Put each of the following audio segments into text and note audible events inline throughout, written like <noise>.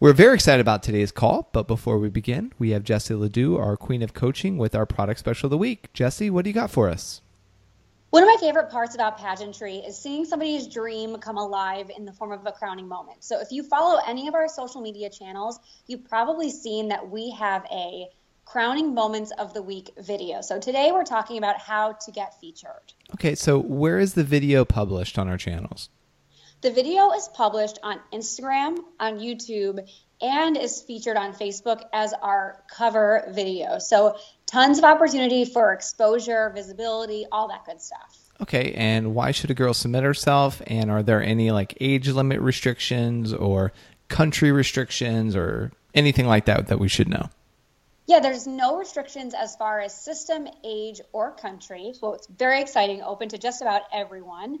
We're very excited about today's call, but before we begin, we have Jesse Ledoux, our queen of coaching, with our product special of the week. Jesse, what do you got for us? One of my favorite parts about pageantry is seeing somebody's dream come alive in the form of a crowning moment. So, if you follow any of our social media channels, you've probably seen that we have a crowning moments of the week video. So, today we're talking about how to get featured. Okay, so where is the video published on our channels? The video is published on Instagram, on YouTube, and is featured on Facebook as our cover video. So, tons of opportunity for exposure, visibility, all that good stuff. Okay, and why should a girl submit herself? And are there any like age limit restrictions or country restrictions or anything like that that we should know? Yeah, there's no restrictions as far as system, age, or country. So it's very exciting, open to just about everyone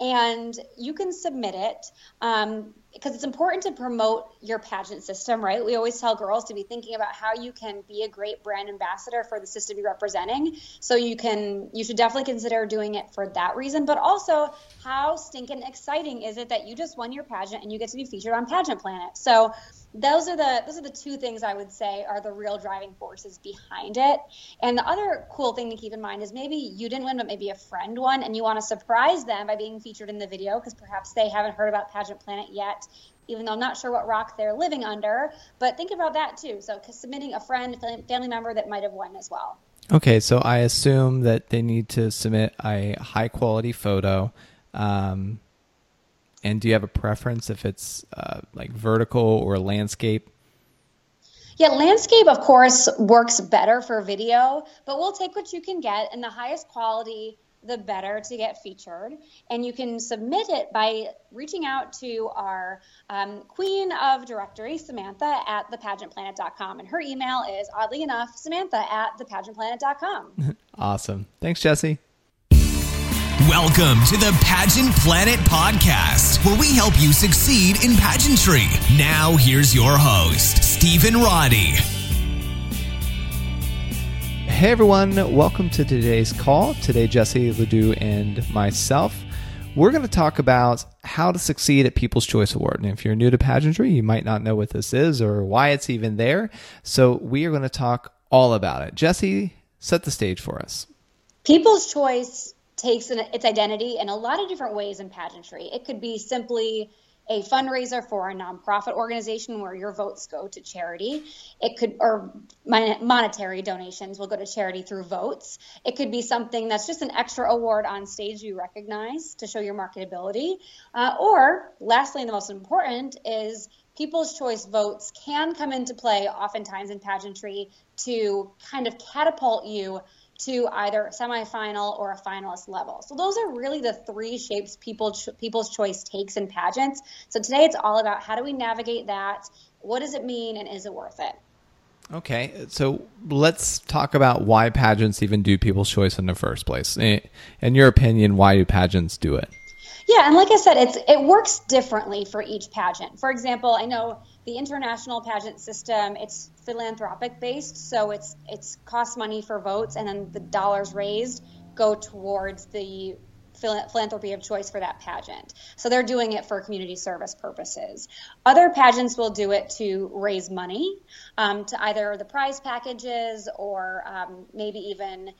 and you can submit it um, because it's important to promote your pageant system, right? We always tell girls to be thinking about how you can be a great brand ambassador for the system you're representing. So you can, you should definitely consider doing it for that reason, but also how stinking exciting is it that you just won your pageant and you get to be featured on Pageant Planet? So those are the those are the two things I would say are the real driving forces behind it. And the other cool thing to keep in mind is maybe you didn't win, but maybe a friend won, and you want to surprise them by being featured in the video because perhaps they haven't heard about Pageant Planet yet, even though I'm not sure what rock they're living under. But think about that too. So submitting a friend, family member that might have won as well. Okay, so I assume that they need to submit a high quality photo. Um, and do you have a preference if it's uh, like vertical or landscape? Yeah, landscape, of course, works better for video, but we'll take what you can get, and the highest quality, the better to get featured. And you can submit it by reaching out to our um, queen of directory, Samantha, at thepageantplanet.com. And her email is, oddly enough, Samantha at thepageantplanet.com. <laughs> awesome. Thanks, Jesse. Welcome to the Pageant Planet podcast, where we help you succeed in pageantry. Now, here's your host, Stephen Roddy. Hey, everyone. Welcome to today's call. Today, Jesse Ledoux and myself. We're going to talk about how to succeed at People's Choice Award. And if you're new to pageantry, you might not know what this is or why it's even there. So, we are going to talk all about it. Jesse, set the stage for us. People's Choice takes an, its identity in a lot of different ways in pageantry. It could be simply a fundraiser for a nonprofit organization where your votes go to charity. It could, or monetary donations will go to charity through votes. It could be something that's just an extra award on stage you recognize to show your marketability. Uh, or, lastly, and the most important, is people's choice votes can come into play oftentimes in pageantry to kind of catapult you to either semifinal or a finalist level. So those are really the three shapes people people's choice takes in pageants. So today it's all about how do we navigate that? What does it mean and is it worth it? Okay, so let's talk about why pageants even do people's choice in the first place. Eh, in your opinion, why do pageants do it? Yeah, and like I said, it's it works differently for each pageant. For example, I know the international pageant system it's philanthropic based, so it's it's costs money for votes, and then the dollars raised go towards the philanthropy of choice for that pageant. So they're doing it for community service purposes. Other pageants will do it to raise money um, to either the prize packages or um, maybe even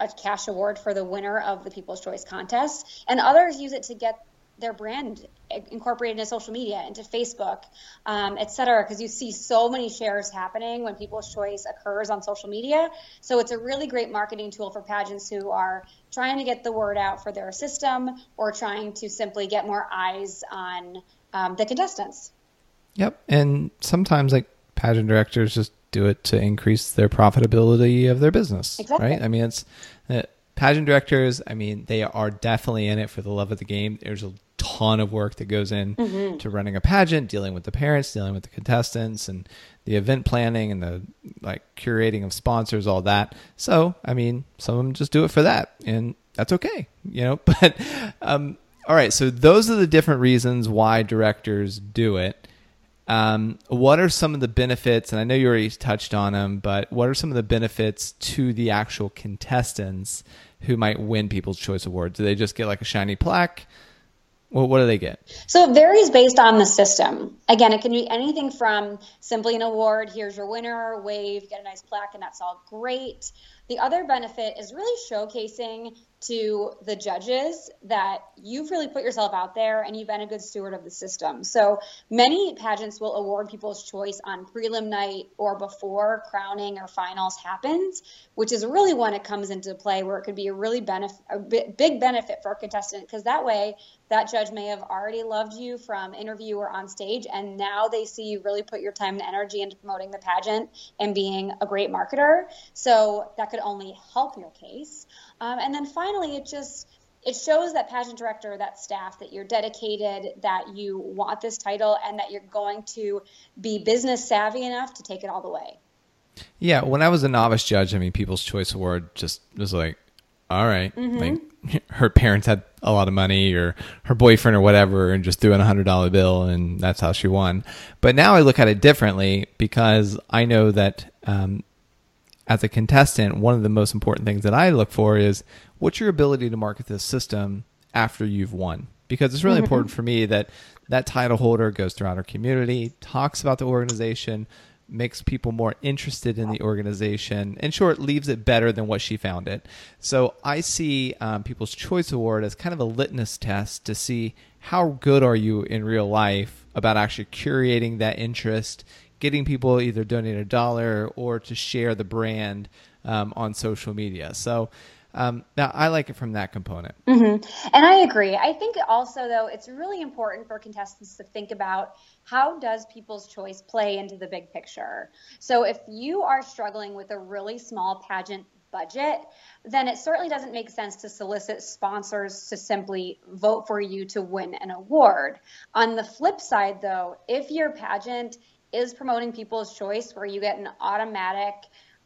a cash award for the winner of the People's Choice contest. And others use it to get their brand incorporated into social media, into Facebook, um, et cetera, because you see so many shares happening when People's Choice occurs on social media. So it's a really great marketing tool for pageants who are trying to get the word out for their system or trying to simply get more eyes on um, the contestants. Yep. And sometimes, like, pageant directors just do it to increase their profitability of their business. Exactly. Right? I mean, it's. Uh, pageant directors, I mean, they are definitely in it for the love of the game. There's a ton of work that goes in mm-hmm. to running a pageant, dealing with the parents, dealing with the contestants, and the event planning and the like curating of sponsors, all that. So, I mean, some of them just do it for that, and that's okay, you know. <laughs> But um, all right, so those are the different reasons why directors do it. Um, what are some of the benefits? And I know you already touched on them, but what are some of the benefits to the actual contestants who might win People's Choice Awards? Do they just get like a shiny plaque? Well, what do they get? So it varies based on the system. Again, it can be anything from simply an award, here's your winner, wave, get a nice plaque, and that's all great. The other benefit is really showcasing to the judges that you've really put yourself out there and you've been a good steward of the system. So many pageants will award people's choice on prelim night or before crowning or finals happens, which is really when it comes into play where it could be a really benefit, a big benefit for a contestant because that way that judge may have already loved you from interview or on stage and now they see you really put your time and energy into promoting the pageant and being a great marketer. So that could only help your case. Um, and then finally, it just it shows that pageant director, that staff, that you're dedicated, that you want this title, and that you're going to be business savvy enough to take it all the way. Yeah, when I was a novice judge, I mean, People's Choice Award just was like, all right, mm-hmm. like <laughs> her parents had a lot of money, or her boyfriend, or whatever, and just threw in a hundred dollar bill, and that's how she won. But now I look at it differently because I know that um, as a contestant, one of the most important things that I look for is what's your ability to market this system after you've won? Because it's really mm-hmm. important for me that that title holder goes throughout our community, talks about the organization, makes people more interested in the organization. In short, leaves it better than what she found it. So I see um, People's Choice Award as kind of a litmus test to see how good are you in real life about actually curating that interest, getting people either donate a dollar or to share the brand um, on social media. So um, now I like it from that component. Mm-hmm. And I agree. I think also though it's really important for contestants to think about how does people's choice play into the big picture. So if you are struggling with a really small pageant budget, then it certainly doesn't make sense to solicit sponsors to simply vote for you to win an award. On the flip side, though, if your pageant is promoting people's choice where you get an automatic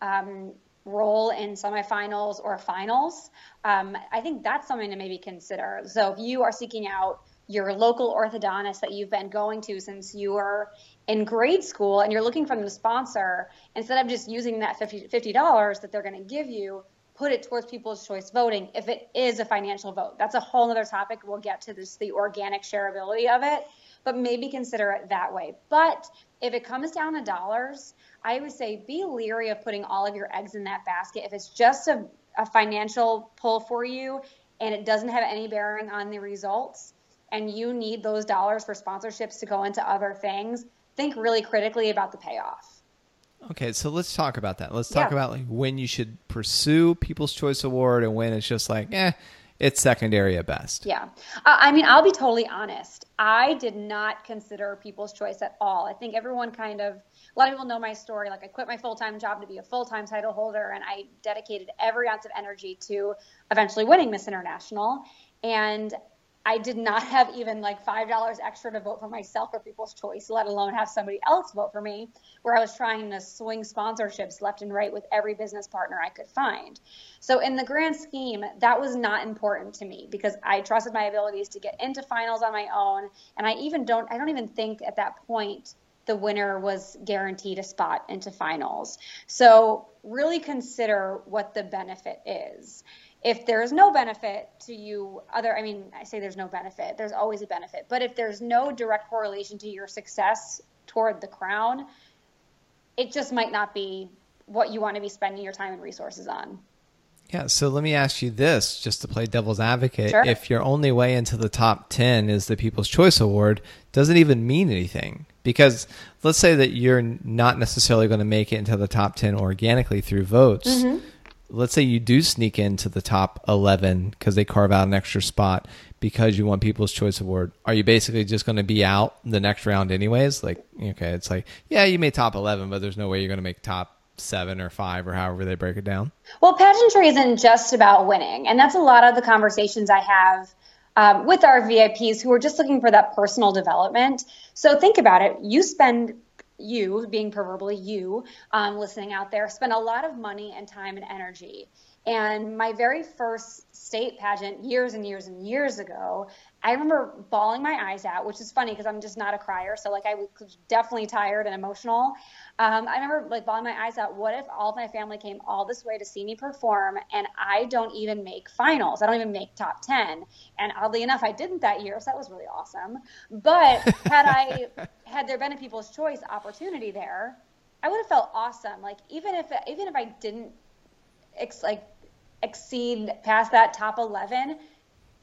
um, role in semifinals or finals, um, I think that's something to maybe consider. So if you are seeking out your local orthodontist that you've been going to since you were in grade school and you're looking for them to sponsor, instead of just using that $50, dollars that they're going to give you, put it towards people's choice voting if it is a financial vote. That's a whole other topic. We'll get to this, the organic shareability of it, but maybe consider it that way. But if it comes down to dollars, I would say be leery of putting all of your eggs in that basket. If it's just a, a financial pull for you and it doesn't have any bearing on the results, and you need those dollars for sponsorships to go into other things, think really critically about the payoff. Okay, so let's talk about that. Let's talk yeah. about like when you should pursue People's Choice Award and when it's just like, eh, it's secondary at best. Yeah. Uh, I mean, I'll be totally honest. I did not consider people's choice at all. I think everyone kind of, a lot of people know my story. Like, I quit my full time job to be a full time title holder, and I dedicated every ounce of energy to eventually winning Miss International. And I did not have even like $5 extra to vote for myself for People's Choice, let alone have somebody else vote for me, where I was trying to swing sponsorships left and right with every business partner I could find. So, in the grand scheme, that was not important to me because I trusted my abilities to get into finals on my own. And I even don't, I don't even think at that point the winner was guaranteed a spot into finals. So, really consider what the benefit is if there's no benefit to you other i mean i say there's no benefit there's always a benefit but if there's no direct correlation to your success toward the crown it just might not be what you want to be spending your time and resources on. Yeah so let me ask you this just to play devil's advocate. Sure. if your only way into the top 10 is the people's choice award does it even mean anything? Because let's say that you're not necessarily going to make it into the top 10 organically through votes. Mm-hmm let's say you do sneak into the top 11 because they carve out an extra spot because you won People's Choice Award, are you basically just going to be out the next round anyways? Like, okay, it's like, yeah, you made top 11, but there's no way you're going to make top seven or five or however they break it down? Well, pageantry isn't just about winning. And that's a lot of the conversations I have um, with our VIPs who are just looking for that personal development. So think about it. You spend you, being proverbially you, um, listening out there, spend a lot of money and time and energy. And my very first state pageant, years and years and years ago, I remember bawling my eyes out, which is funny because I'm just not a crier. So like I was definitely tired and emotional. Um, I remember like bawling my eyes out. What if all of my family came all this way to see me perform and I don't even make finals? I don't even make top 10. And oddly enough, I didn't that year. So that was really awesome. But had I, <laughs> had there been a people's choice opportunity there, I would have felt awesome. Like even if, even if I didn't ex- like exceed past that top 11,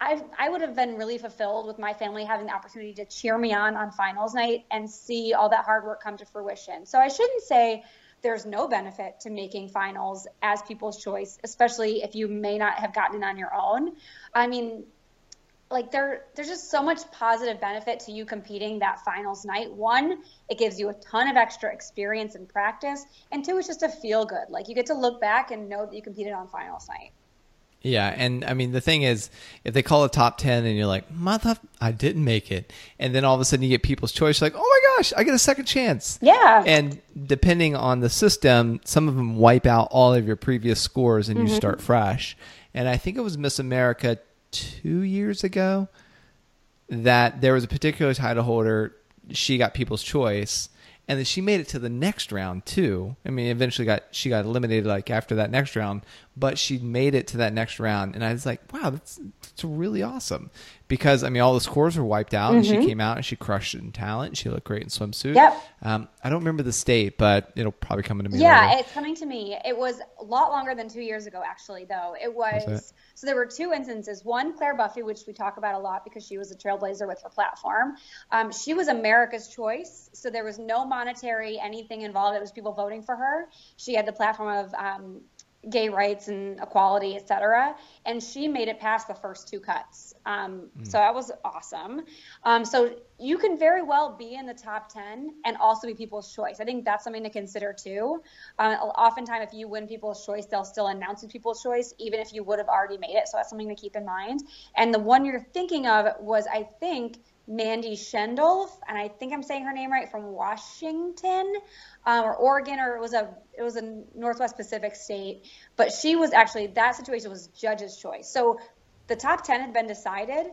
I, I would have been really fulfilled with my family having the opportunity to cheer me on on finals night and see all that hard work come to fruition. So I shouldn't say there's no benefit to making finals as people's choice, especially if you may not have gotten it on your own. I mean, like there there's just so much positive benefit to you competing that finals night. One, it gives you a ton of extra experience and practice, and two, it's just a feel good. Like you get to look back and know that you competed on finals night. Yeah, and I mean the thing is, if they call a top ten and you're like, "Mother, I didn't make it," and then all of a sudden you get People's Choice, like, "Oh my gosh, I get a second chance." Yeah. And depending on the system, some of them wipe out all of your previous scores and you mm-hmm. start fresh. And I think it was Miss America two years ago that there was a particular title holder. She got People's Choice, and then she made it to the next round too. I mean, eventually got she got eliminated like after that next round, but she made it to that next round, and I was like, wow, that's that's really awesome because I mean, all the scores were wiped out, mm-hmm. and she mm-hmm. came out and she crushed it in talent. She looked great in swimsuit. Yep. Um, I don't remember the state, but it'll probably come into me. Yeah, later. it's coming to me. It was a lot longer than two years ago, actually. Though it was. was so there were two instances. One, Claire Buffie, which we talk about a lot because she was a trailblazer with her platform. Um, she was America's choice, so there was no monetary anything involved. It was people voting for her. She had the platform of um, gay rights and equality, et cetera. And she made it past the first two cuts. Um, mm. So that was awesome. Um, so you can very well be in the top 10 and also be people's choice. I think that's something to consider too. Um, oftentimes, if you win people's choice, they'll still announce people's choice, even if you would have already made it. So that's something to keep in mind. And the one you're thinking of was, I think, Mandy Shendolf, and I think I'm saying her name right from Washington um, or Oregon, or it was a it was a Northwest Pacific state. But she was actually that situation was judge's choice. So the top ten had been decided,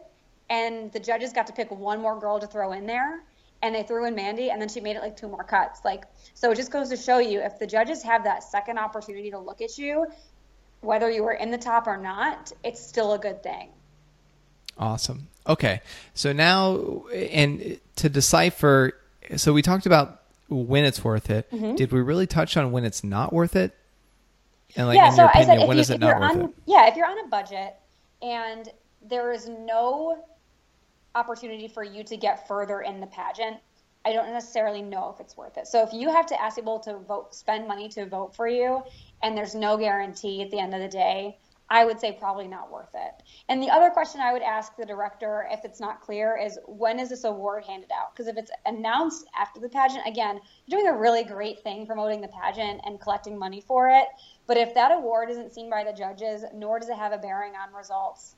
and the judges got to pick one more girl to throw in there, and they threw in Mandy, and then she made it like two more cuts. Like so, it just goes to show you if the judges have that second opportunity to look at you, whether you were in the top or not, it's still a good thing. Awesome. Okay. So now, and to decipher, so we talked about when it's worth it. Mm-hmm. Did we really touch on when it's not worth it? And like, yeah, in so your opinion, I said, when you, is it not worth on, it? Yeah, if you're on a budget and there is no opportunity for you to get further in the pageant, I don't necessarily know if it's worth it. So if you have to ask people to vote, spend money to vote for you, and there's no guarantee at the end of the day, I would say probably not worth it. And the other question I would ask the director, if it's not clear, is when is this award handed out? Because if it's announced after the pageant, again, you're doing a really great thing promoting the pageant and collecting money for it. But if that award isn't seen by the judges, nor does it have a bearing on results,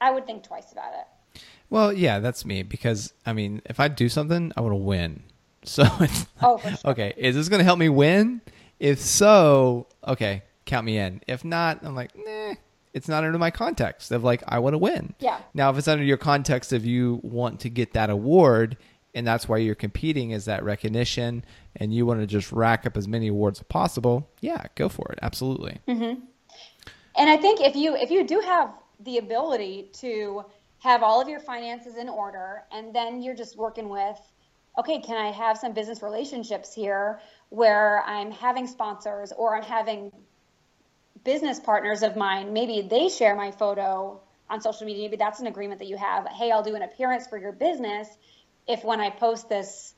I would think twice about it. Well, yeah, that's me because I mean, if I do something, I want to win. <laughs> So it's oh, sure. okay. Is this going to help me win? If so, okay, count me in. If not, I'm like, nah, it's not under my context of like I want to win. Yeah. Now, if it's under your context of you want to get that award, and that's why you're competing is that recognition, and you want to just rack up as many awards as possible, yeah, go for it. Absolutely. Mm-hmm. And I think if you if you do have the ability to have all of your finances in order, and then you're just working with okay, can I have some business relationships here where I'm having sponsors or I'm having business partners of mine, maybe they share my photo on social media. Maybe that's an agreement that you have. Hey, I'll do an appearance for your business if when I post this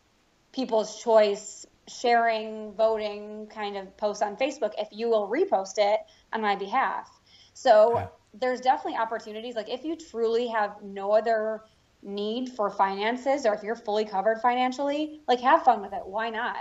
people's choice sharing, voting kind of post on Facebook, if you will repost it on my behalf. So yeah. there's definitely opportunities. Like if you truly have no other need for finances or if you're fully covered financially, like have fun with it. Why not?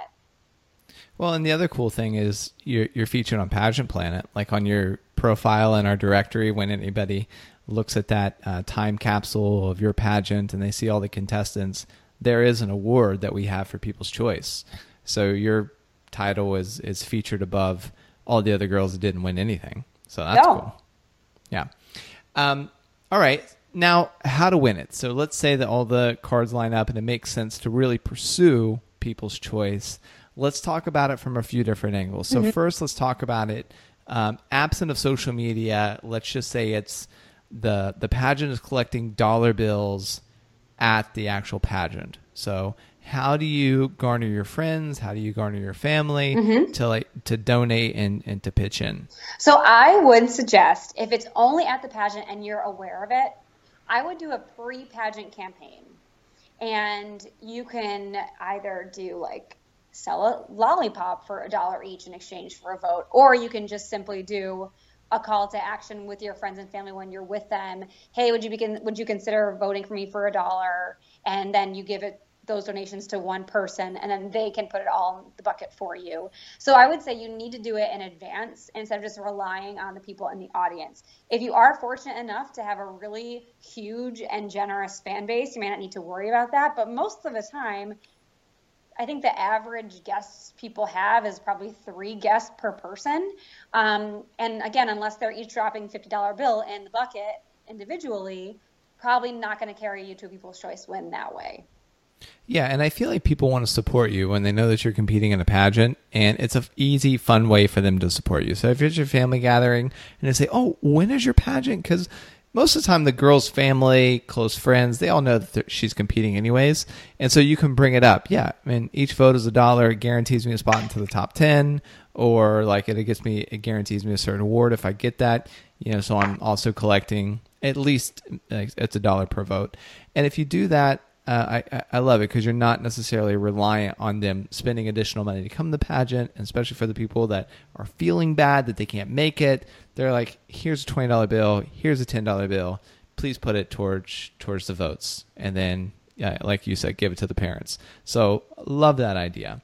Well, and the other cool thing is you're, you're featured on Pageant Planet, like on your profile in our directory. When anybody looks at that uh, time capsule of your pageant and they see all the contestants, there is an award that we have for People's Choice. So your title is is featured above all the other girls that didn't win anything. So that's No. cool. Yeah. Um, all right. Now, how to win it. So let's say that all the cards line up and it makes sense to really pursue people's choice. Let's talk about it from a few different angles. So, first, let's talk about it um, absent of social media. Let's just say it's the the pageant is collecting dollar bills at the actual pageant. So, how do you garner your friends? How do you garner your family to like to donate and, and to pitch in? So I would suggest if it's only at the pageant and you're aware of it, I would do a pre-pageant campaign. And you can either do like sell a lollipop for a dollar each in exchange for a vote, or you can just simply do a call to action with your friends and family when you're with them. Hey, would you begin would you consider voting for me for a dollar? And then you give it those donations to one person and then they can put it all in the bucket for you. So I would say you need to do it in advance instead of just relying on the people in the audience. If you are fortunate enough to have a really huge and generous fan base, you may not need to worry about that, but most of the time I think the average guests people have is probably three guests per person. Um, and again, unless they're each dropping $50 bill in the bucket individually, probably not going to carry you to a People's Choice win that way. Yeah, and I feel like people want to support you when they know that you're competing in a pageant, and it's an easy, fun way for them to support you. So if it's your family gathering and they say, "Oh, when is your pageant?" Because most of the time, the girl's family, close friends, they all know that she's competing anyways, and so you can bring it up. Yeah, I mean, each vote is a dollar. It guarantees me a spot into the top ten, or like it, gets me, it guarantees me a certain award if I get that. You know, so I'm also collecting at least it's a dollar per vote, and if you do that uh, I, I- love it because you're not necessarily reliant on them spending additional money to come to the pageant, and especially for the people that are feeling bad that they can't make it. They're like, "Here's a twenty dollar bill. Here's a ten dollar bill. Please put it towards towards the votes." And then, yeah, like you said, give it to the parents. So love that idea.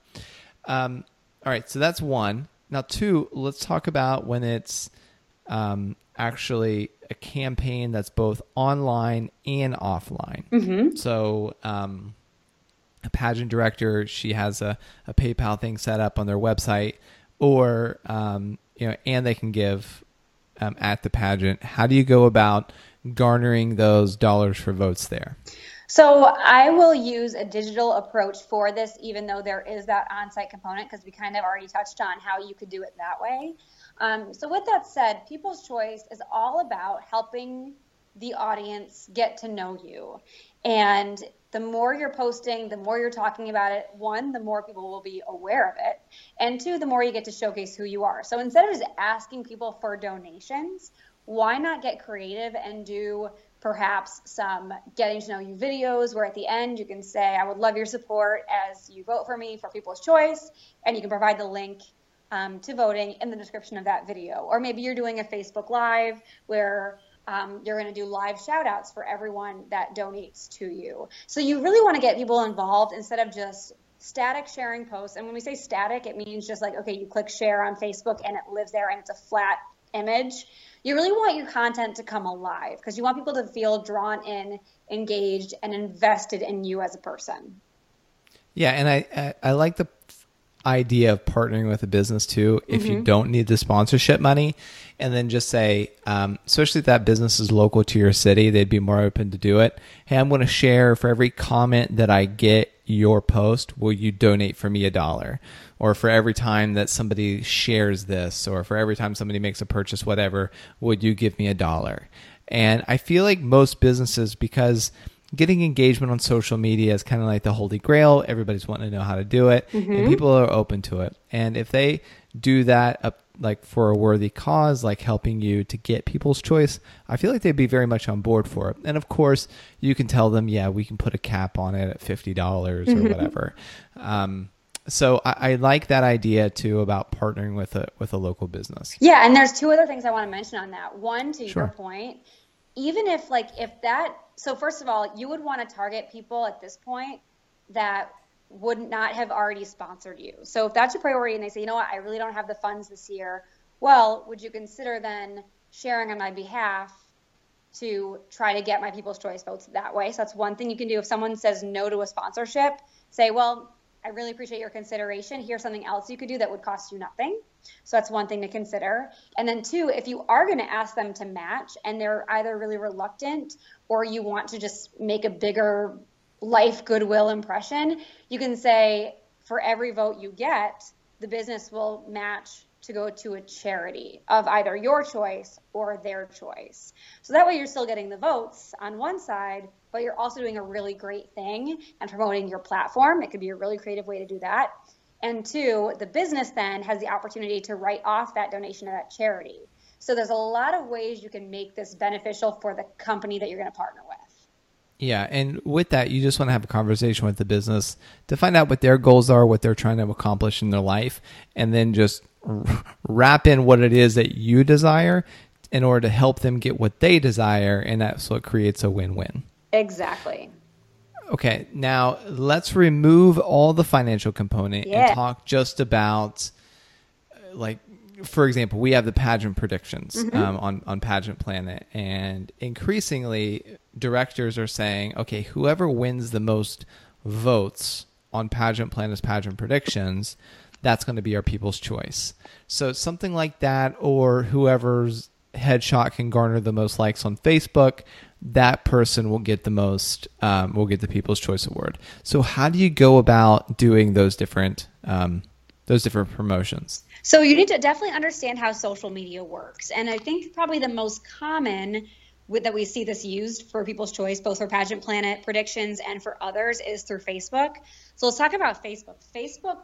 Um, all right, so that's one. Now, two. Let's talk about when it's um, actually a campaign that's both online and offline. So, um, a pageant director, she has a, a PayPal thing set up on their website, or um, you know, and they can give um, at the pageant. How do you go about garnering those dollars for votes there? So I will use a digital approach for this, even though there is that on-site component, because we kind of already touched on how you could do it that way. Um, so with that said, People's Choice is all about helping the audience get to know you. And the more you're posting, the more you're talking about it, one, the more people will be aware of it. And two, the more you get to showcase who you are. So instead of just asking people for donations, why not get creative and do perhaps some getting to know you videos where at the end you can say, I would love your support as you vote for me for People's Choice. And you can provide the link um, to voting in the description of that video. Or maybe you're doing a Facebook Live where um, you're going to do live shout outs for everyone that donates to you. So you really want to get people involved instead of just static sharing posts. And when we say static, it means just like, okay, you click share on Facebook and it lives there and it's a flat image. You really want your content to come alive because you want people to feel drawn in, engaged, and invested in you as a person. Yeah, and I I, I like the idea of partnering with a business too. If you don't need the sponsorship money, and then just say, um, especially if that business is local to your city, they'd be more open to do it. Hey, I'm going to share for every comment that I get your post. Will you donate for me a dollar? Or for every time that somebody shares this, or for every time somebody makes a purchase, whatever, would you give me a dollar? And I feel like most businesses, because getting engagement on social media is kind of like the holy grail. Everybody's wanting to know how to do it, and people are open to it. And if they do that up like for a worthy cause, like helping you to get people's choice, I feel like they'd be very much on board for it. And of course, you can tell them, yeah, we can put a cap on it at fifty dollars or whatever. Um, so I, I like that idea too about partnering with a with a local business. Yeah, and there's two other things I want to mention on that. One, to Sure. your point, even if like if that so first of all, you would want to target people at this point that would not have already sponsored you. So if that's your priority and they say, you know what, I really don't have the funds this year, well, would you consider then sharing on my behalf to try to get my people's choice votes that way? So that's one thing you can do. If someone says no to a sponsorship, say, well, I really appreciate your consideration. Here's something else you could do that would cost you nothing. So that's one thing to consider. And then two, if you are going to ask them to match and they're either really reluctant or you want to just make a bigger life goodwill impression, you can say for every vote you get, the business will match to go to a charity of either your choice or their choice. So that way you're still getting the votes on one side, but you're also doing a really great thing and promoting your platform. It could be a really creative way to do that. And two, the business then has the opportunity to write off that donation to that charity. So there's a lot of ways you can make this beneficial for the company that you're going to partner with. Yeah, and with that, you just want to have a conversation with the business to find out what their goals are, what they're trying to accomplish in their life, and then just <laughs> wrap in what it is that you desire in order to help them get what they desire, and that's what creates a win-win. Exactly. Okay, now let's remove all the financial component Yeah. and talk just about uh, like for example, we have the pageant predictions Mm-hmm. um, on on Pageant Planet, and increasingly directors are saying, okay, whoever wins the most votes on Pageant Planet's pageant predictions, that's going to be our people's choice. So something like that, or whoever's headshot can garner the most likes on Facebook, that person will get the most, um, will get the People's Choice Award. So how do you go about doing those different, um, those different promotions? So you need to definitely understand how social media works. And I think probably the most common that we see this used for People's Choice, both for Pageant Planet predictions and for others, is through Facebook. So let's talk about Facebook. Facebook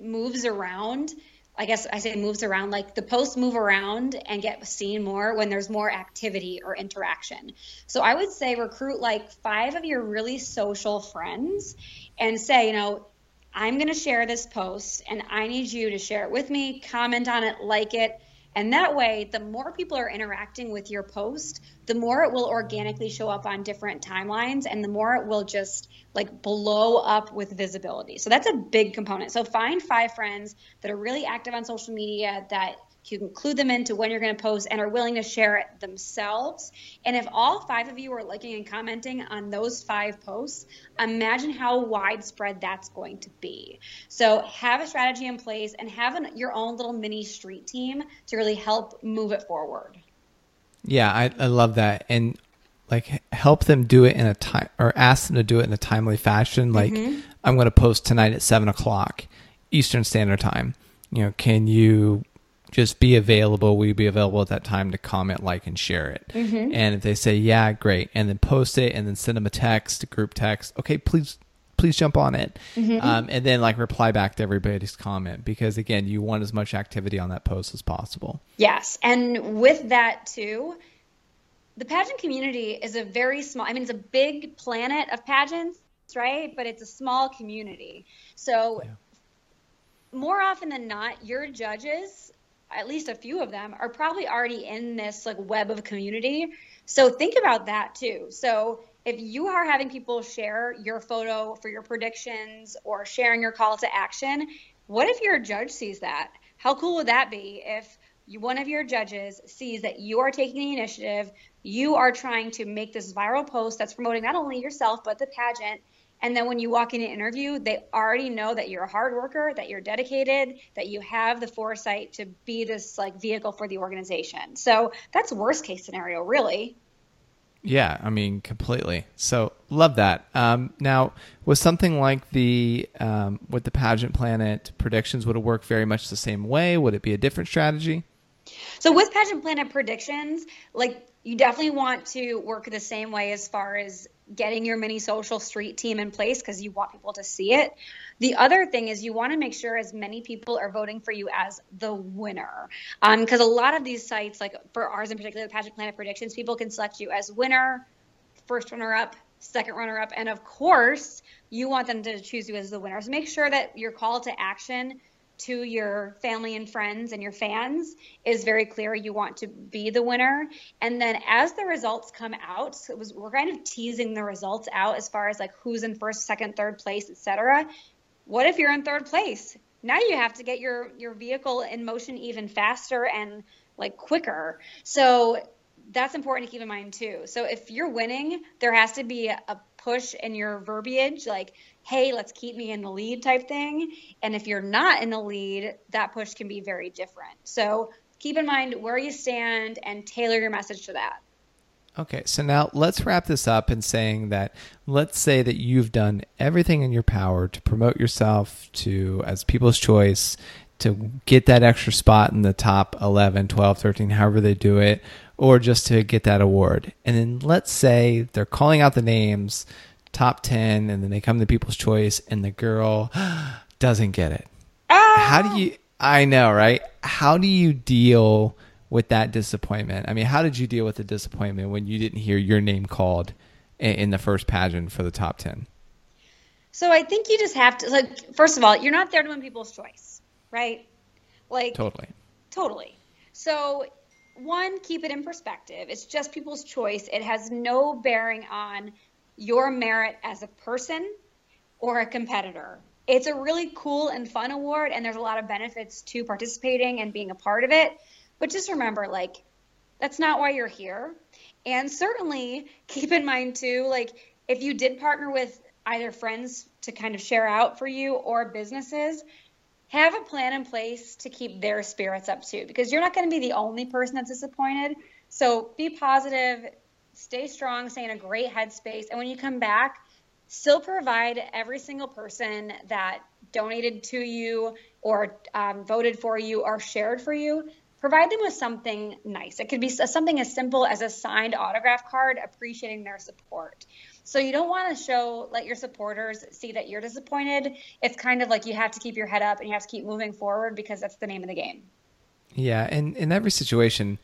moves around. I guess I say moves around, like the posts move around and get seen more when there's more activity or interaction. So I would say recruit like five of your really social friends and say, you know, I'm going to share this post and I need you to share it with me, comment on it, like it. And that way, the more people are interacting with your post, the more it will organically show up on different timelines and the more it will just like blow up with visibility. So that's a big component. So find five friends that are really active on social media that can include them into when you're going to post and are willing to share it themselves. And if all five of you are liking and commenting on those five posts, imagine how widespread that's going to be. So have a strategy in place and have an, your own little mini street team to really help move it forward. Yeah, I, I love that. And like help them do it in a time or ask them to do it in a timely fashion. Like mm-hmm. I'm going to post tonight at seven o'clock Eastern Standard Time. You know, can you just be available? You be available at that time to comment, like, and share it? And if they say, yeah, great. And then post it and then send them a text, a group text. Okay, please, please jump on it. Um, and then like reply back to everybody's comment because again, you want as much activity on that post as possible. Yes. And with that, too, the pageant community is a very small, I mean, it's a big planet of pageants, right? But it's a small community. So, more often than not, your judges, at least a few of them, are probably already in this like web of community. So, think about that too. So, if you are having people share your photo for your predictions or sharing your call to action, what if your judge sees that? How cool would that be if you, one of your judges sees that you are taking the initiative, you are trying to make this viral post that's promoting not only yourself but the pageant, and then when you walk in an interview, they already know that you're a hard worker, that you're dedicated, that you have the foresight to be this like vehicle for the organization. So that's worst case scenario, really. Yeah, I mean, completely. So love that. Um, now, with something like the um, with the pageant planet predictions, would it work very much the same way? Would it be a different strategy? So with pageant planet predictions, like you definitely want to work the same way as far as getting your mini social street team in place because you want people to see it. The other thing is you want to make sure as many people are voting for you as the winner. Um, because a lot of these sites, like for ours in particular, the Pageant Planet Predictions, people can select you as winner, first runner up, second runner up, and of course, you want them to choose you as the winner. So make sure that your call to action to your family and friends and your fans is very clear you want to be the winner. And then as the results come out was, we're kind of teasing the results out as far as like who's in first second third place etc what if you're in third place? Now you have to get your your vehicle in motion even faster and like quicker. So that's important to keep in mind too. So if you're winning there has to be a push in your verbiage like hey, let's keep me in the lead type thing. And if you're not in the lead, that push can be very different. So keep in mind where you stand and tailor your message to that. Okay, so now let's wrap this up in saying that let's say that you've done everything in your power to promote yourself to as people's choice to get that extra spot in the top 11, 12, 13, however they do it, or just to get that award. And then let's say they're calling out the names, top 10, and then they come to people's choice, and the girl <gasps> doesn't get it. Ah! How do you, I know, right? How do you deal with that disappointment? I mean, how did you deal with the disappointment when you didn't hear your name called in, in the first pageant for the top 10? So I think you just have to, like, first of all, you're not there to win people's choice right? Like totally. Totally. So one, keep it in perspective. It's just people's choice. It has no bearing on your merit as a person or a competitor. It's a really cool and fun award, and there's a lot of benefits to participating and being a part of it. But just remember, like, that's not why you're here. And certainly keep in mind, too, like, if you did partner with either friends to kind of share out for you or businesses, have a plan in place to keep their spirits up too, because you're not going to be the only person that's disappointed. So be positive, stay strong, stay in a great headspace. And when you come back, still provide every single person that donated to you or um, voted for you or shared for you provide them with something nice. It could be something as simple as a signed autograph card appreciating their support. So you don't want to show, let your supporters see that you're disappointed. It's kind of like you have to keep your head up and you have to keep moving forward because that's the name of the game. Yeah. And in every situation,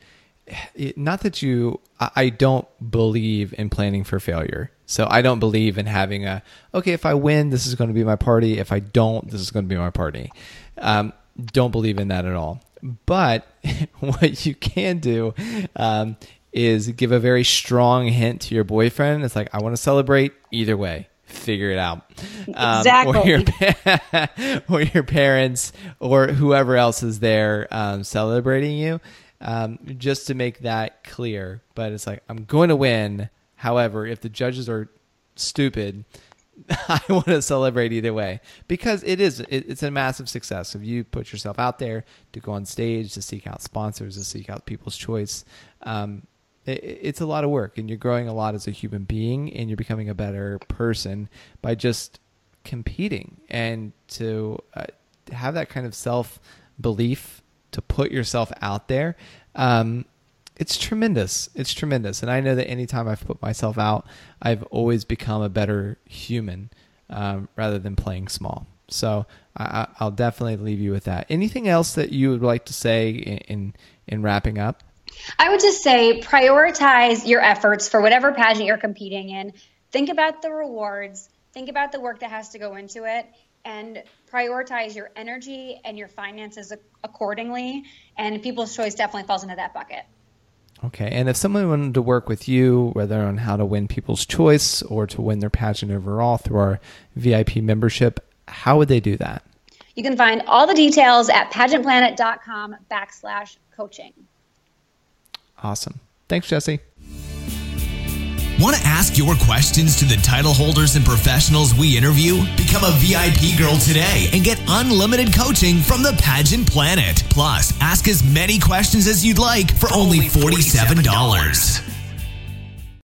not that you, I don't believe in planning for failure. So I don't believe in having a, okay, if I win, this is going to be my party. If I don't, this is going to be my party. Um, don't believe in that at all. But <laughs> what you can do um, is give a very strong hint to your boyfriend. It's like, I want to celebrate either way. Figure it out. Um, exactly. Or your, <laughs> or your, parents or whoever else is there um, celebrating you, um, just to make that clear. But it's like, I'm going to win. However, if the judges are stupid, <laughs> I want to celebrate either way because it is it, it's a massive success. If you put yourself out there to go on stage to seek out sponsors, to seek out people's choice, um, it's a lot of work and you're growing a lot as a human being and you're becoming a better person by just competing and to uh, have that kind of self belief to put yourself out there um, it's tremendous. It's tremendous. And i know that anytime i've put myself out i've always become a better human um, rather than playing small. So I, will definitely leave you with that. Anything else that you would like to say in, in, in wrapping up? I would just say prioritize your efforts for whatever pageant you're competing in. Think about the rewards, think about the work that has to go into it, and prioritize your energy and your finances accordingly. And People's Choice definitely falls into that bucket. Okay. And if someone wanted to work with you, whether on how to win People's Choice or to win their pageant overall through our VIP membership, how would they do that? You can find all the details at pageantplanet.com backslash coaching. Awesome. Thanks, Jesse. Want to ask your questions to the title holders and professionals we interview? Become a VIP girl today and get unlimited coaching from the Pageant Planet. Plus, ask as many questions as you'd like for only $47.